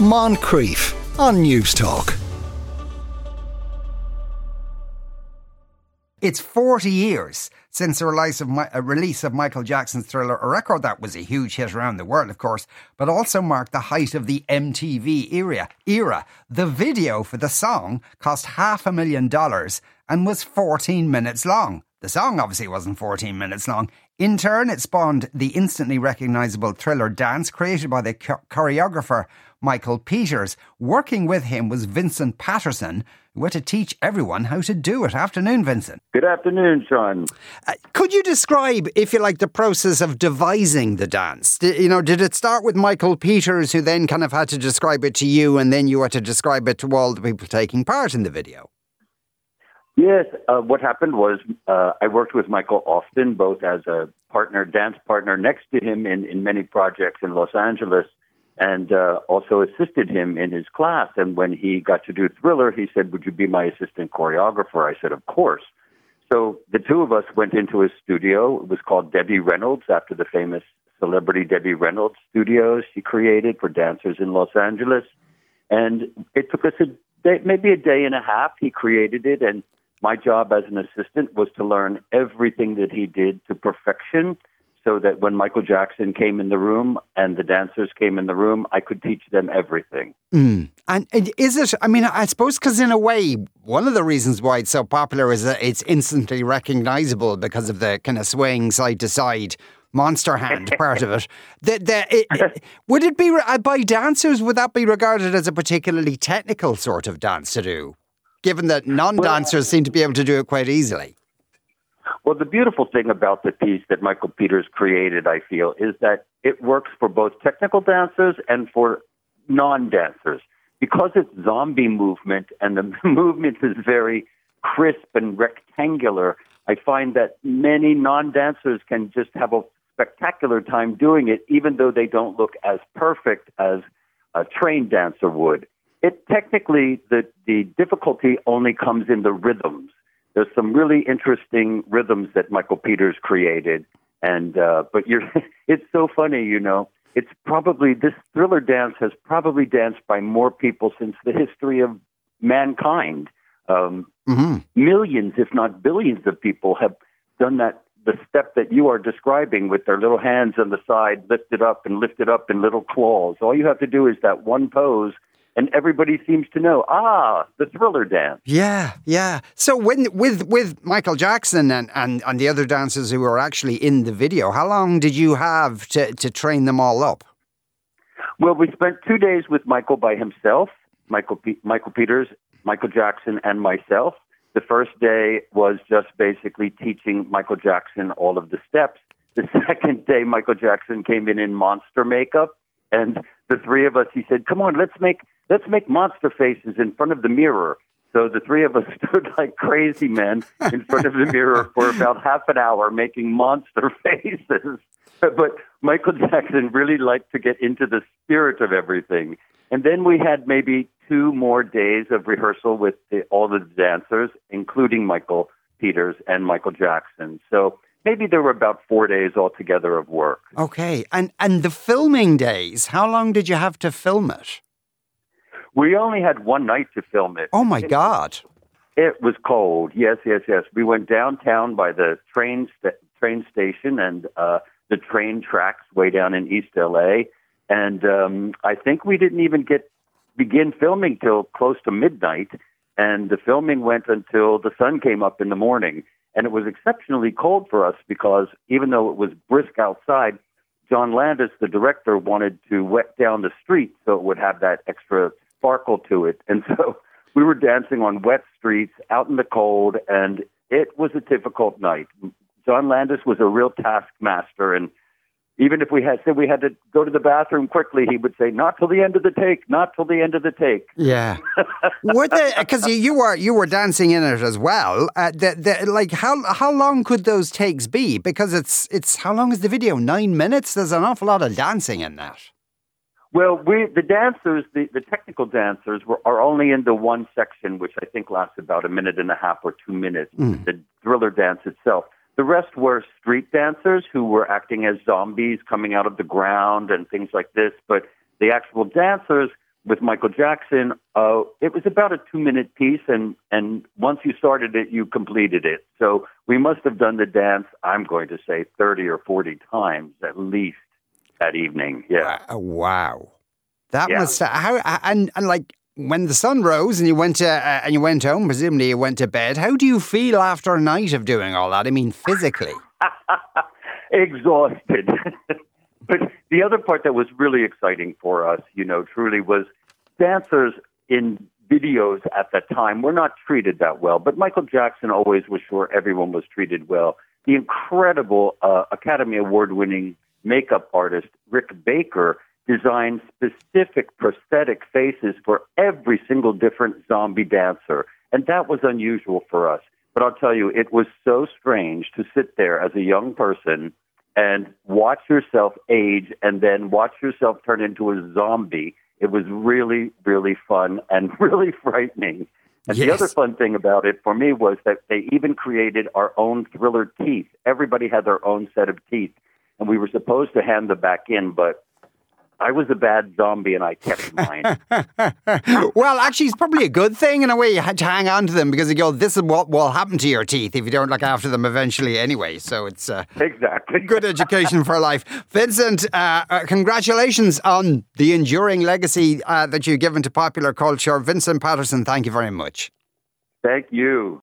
Moncrieff on Newstalk. It's 40 years since the release of, a uh, release of Michael Jackson's Thriller, a record that was a huge hit around the world, of course, but also marked the height of the MTV era. Era. The video for the song cost half a million dollars and was 14 minutes long. The song obviously wasn't 14 minutes long. In turn, it spawned the instantly recognisable thriller dance created by the choreographer Michael Peters. Working with him was Vincent Paterson, who had to teach everyone how to do it. Afternoon, Vincent. Good afternoon, Sean. Uh, could you describe, if you like, the process of devising the dance? Did, you know, did it start with Michael Peters, who then kind of had to describe it to you, and then you had to describe it to all the people taking part in the video? Yes, uh, what happened was uh, I worked with Michael often, both as a partner, dance partner next to him in, in many projects in Los Angeles, and uh, also assisted him in his class. And when he got to do Thriller, he said, Would you be my assistant choreographer? I said, Of course. So the two of us went into his studio. It was called Debbie Reynolds, after the famous celebrity Debbie Reynolds studios she created for dancers in Los Angeles. And it took us a day, maybe a day and a half. He created it. And my job as an assistant was to learn everything that he did to perfection so that when Michael Jackson came in the room and the dancers came in the room, I could teach them everything. Mm. And is it, I mean, I suppose because in a way, one of the reasons why it's so popular is that it's instantly recognizable because of the kind of swaying side to side monster hand part of it. The, the, it, it, would it be, uh, by dancers, would that be regarded as a particularly technical sort of dance to do? Given that non dancers well, seem to be able to do it quite easily. Well, the beautiful thing about the piece that Michael Peters created, I feel, is that it works for both technical dancers and for non dancers. Because it's zombie movement and the movement is very crisp and rectangular, I find that many non dancers can just have a spectacular time doing it, even though they don't look as perfect as a trained dancer would. It technically, the, the difficulty only comes in the rhythms there's some really interesting rhythms that Michael Peters created, and uh, but you're it's so funny, you know. It's probably this thriller dance has probably danced by more people since the history of mankind. Um, mm-hmm. Millions, if not billions, of people have done that. The step that you are describing with their little hands on the side lifted up and lifted up in little claws. All you have to do is that one pose and everybody seems to know ah the thriller dance. Yeah yeah. So when with with michael jackson and and, and the other dancers who were actually in the video how long did you have to, to train them all up? Well we spent two days with michael by himself michael P- michael peters michael jackson and myself. The first day was just basically teaching michael jackson all of the steps. The second day michael jackson came in in monster makeup and the three of us he said come on let's make let's make monster faces in front of the mirror. So the three of us stood like crazy men in front of the mirror for about half an hour making monster faces. But Michael Jackson really liked to get into the spirit of everything. And then we had maybe two more days of rehearsal with the, all the dancers, including Michael Peters and Michael Jackson. So maybe there were about four days altogether of work. Okay. And, and the filming days, how long did you have to film it? We only had one night to film it. Oh my God! It was cold. Yes, yes, yes. We went downtown by the train st- train station and uh, the train tracks way down in East LA, and um, I think we didn't even get begin filming till close to midnight, and the filming went until the sun came up in the morning. And it was exceptionally cold for us because even though it was brisk outside, John Landis, the director, wanted to wet down the street so it would have that extra sparkle to it. And so we were dancing on wet streets out in the cold, and it was a difficult night. John Landis was a real taskmaster, and even if we had said we had to go to the bathroom quickly, he would say, "Not till the end of the take, not till the end of the take." Yeah, because you were you were dancing in it as well. Uh, the, the, like how how long could those takes be? Because it's it's how long is the video? Nine minutes. There's an awful lot of dancing in that. Well, we the dancers, the, the technical dancers, were, are only in the one section, which I think lasts about a minute and a half or two minutes. Mm. The thriller dance itself. The rest were street dancers who were acting as zombies coming out of the ground and things like this. But the actual dancers with Michael Jackson, uh, it was about a two minute piece, and, and once you started it, you completed it. So we must have done the dance, I'm going to say 30 or 40 times at least that evening. Yeah. Uh, wow. That Yeah. must how and and like when the sun rose and you went to uh, and you went home, presumably you went to bed. How do you feel after a night of doing all that? I mean, physically. exhausted. but the other part that was really exciting for us, you know, truly was dancers in videos at that time were not treated that well. But Michael Jackson always was sure everyone was treated well. The incredible uh, Academy Award winning makeup artist, Rick Baker, designed specific prosthetic faces for every single different zombie dancer. And that was unusual for us. But I'll tell you, it was so strange to sit there as a young person and watch yourself age and then watch yourself turn into a zombie. It was really, really fun and really frightening. And the other fun thing about it for me was that they even created our own thriller teeth. Everybody had their own set of teeth, and we were supposed to hand them back in, but I was a bad zombie and I kept mine. well, actually, it's probably a good thing in a way. You had to hang on to them because you go, this is what will happen to your teeth if you don't look after them eventually anyway. So it's uh, exactly. good education for life. Vincent, uh, uh, congratulations on the enduring legacy uh, that you've given to popular culture. Vincent Paterson, thank you very much. Thank you.